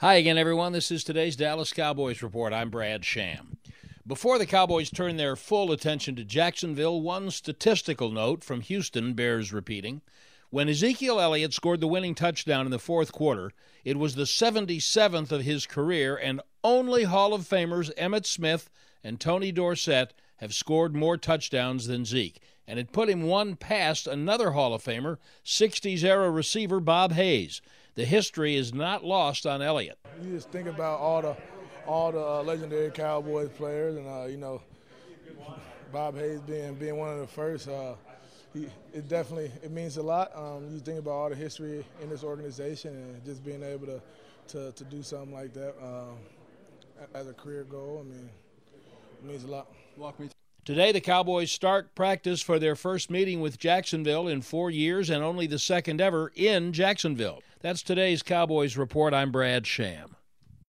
Hi again, everyone. This is today's Dallas Cowboys Report. I'm Brad Sham. Before the Cowboys turn their full attention to Jacksonville, one statistical note from Houston bears repeating. When Ezekiel Elliott scored the winning touchdown in the fourth quarter, it was the 77th of his career, and only Hall of Famers Emmitt Smith and Tony Dorsett have scored more touchdowns than Zeke. And it put him one past another Hall of Famer, 60s era receiver Bob Hayes the history is not lost on Elliott. You just think about all the all the uh, legendary Cowboys players, and uh, you know Bob Hayes being being one of the first. Uh, he, it definitely it means a lot. Um, you think about all the history in this organization, and just being able to to, to do something like that um, as a career goal. I mean, it means a lot. Walk me. Today, the Cowboys start practice for their first meeting with Jacksonville in four years and only the second ever in Jacksonville. That's today's Cowboys Report. I'm Brad Sham.